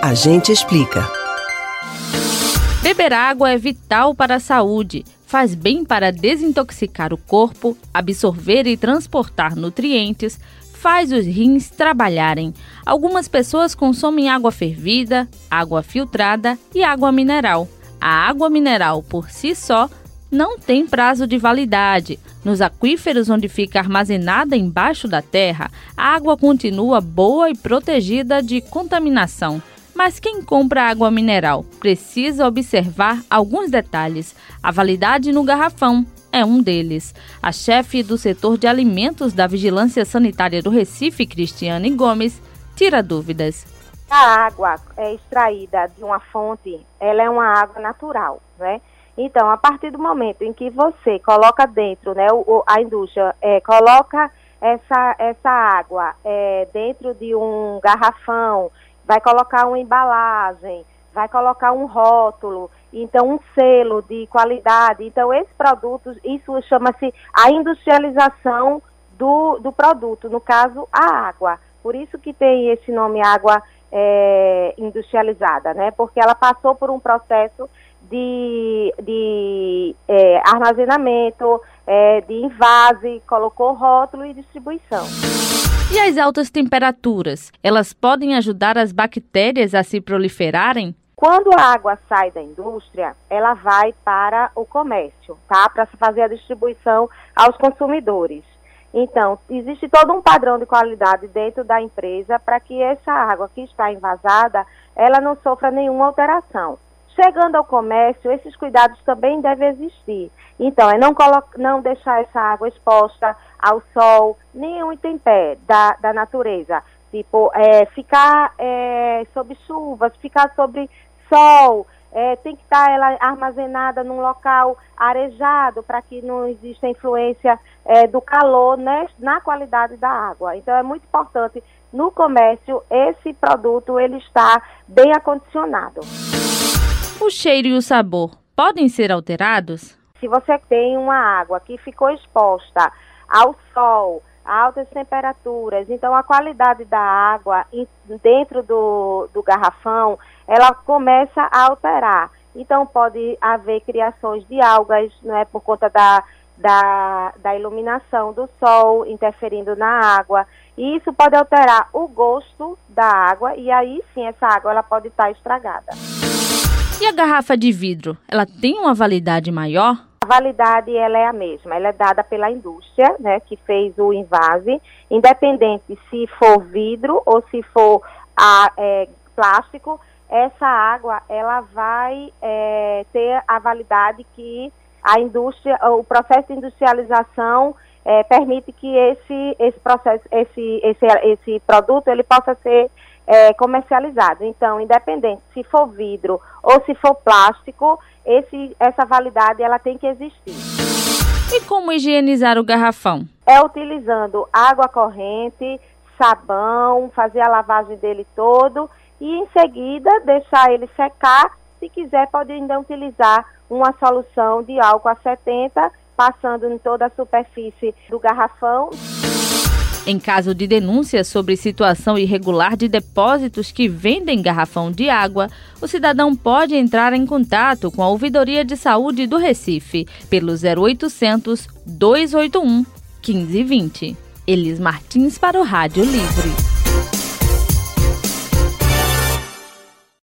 A gente explica. Beber água é vital para a saúde. Faz bem para desintoxicar o corpo, absorver e transportar nutrientes, faz os rins trabalharem. Algumas pessoas consomem água fervida, água filtrada e água mineral. A água mineral, por si só, não tem prazo de validade. Nos aquíferos onde fica armazenada embaixo da terra, a água continua boa e protegida de contaminação. Mas quem compra água mineral precisa observar alguns detalhes. A validade no garrafão é um deles. A chefe do setor de alimentos da Vigilância Sanitária do Recife, Cristiane Gomes, tira dúvidas. A água é extraída de uma fonte, ela é uma água natural, né? Então, a partir do momento em que você coloca dentro, né, o, a indústria é, coloca essa, essa água é, dentro de um garrafão, vai colocar uma embalagem, vai colocar um rótulo, então um selo de qualidade. Então, esse produto, isso chama-se a industrialização do, do produto, no caso, a água. Por isso que tem esse nome água é, industrializada, né? Porque ela passou por um processo de, de é, armazenamento, é, de invase, colocou rótulo e distribuição. E as altas temperaturas, elas podem ajudar as bactérias a se proliferarem? Quando a água sai da indústria, ela vai para o comércio, tá? Para fazer a distribuição aos consumidores. Então, existe todo um padrão de qualidade dentro da empresa para que essa água que está envasada, ela não sofra nenhuma alteração. Chegando ao comércio, esses cuidados também devem existir. Então, é não, não deixar essa água exposta ao sol, nenhum intempé da, da natureza. Tipo, é, ficar é, sob chuvas, ficar sob sol, é, tem que estar ela armazenada num local arejado para que não exista influência é, do calor né, na qualidade da água. Então é muito importante no comércio esse produto ele está bem acondicionado. O cheiro e o sabor podem ser alterados? Se você tem uma água que ficou exposta ao sol, a altas temperaturas, então a qualidade da água dentro do, do garrafão, ela começa a alterar. Então pode haver criações de algas, é por conta da, da, da iluminação do sol interferindo na água. E isso pode alterar o gosto da água e aí sim essa água ela pode estar estragada. E a garrafa de vidro, ela tem uma validade maior? A validade ela é a mesma, ela é dada pela indústria, né, que fez o invase, independente se for vidro ou se for a, é, plástico, essa água ela vai é, ter a validade que a indústria, o processo de industrialização é, permite que esse, esse processo, esse, esse, esse produto ele possa ser é, comercializado. Então, independente se for vidro ou se for plástico, esse, essa validade ela tem que existir. E como higienizar o garrafão? É utilizando água corrente, sabão, fazer a lavagem dele todo e em seguida deixar ele secar. Se quiser, pode ainda utilizar uma solução de álcool a 70, passando em toda a superfície do garrafão. Em caso de denúncia sobre situação irregular de depósitos que vendem garrafão de água, o cidadão pode entrar em contato com a Ouvidoria de Saúde do Recife pelo 0800 281 1520. Elis Martins para o Rádio Livre.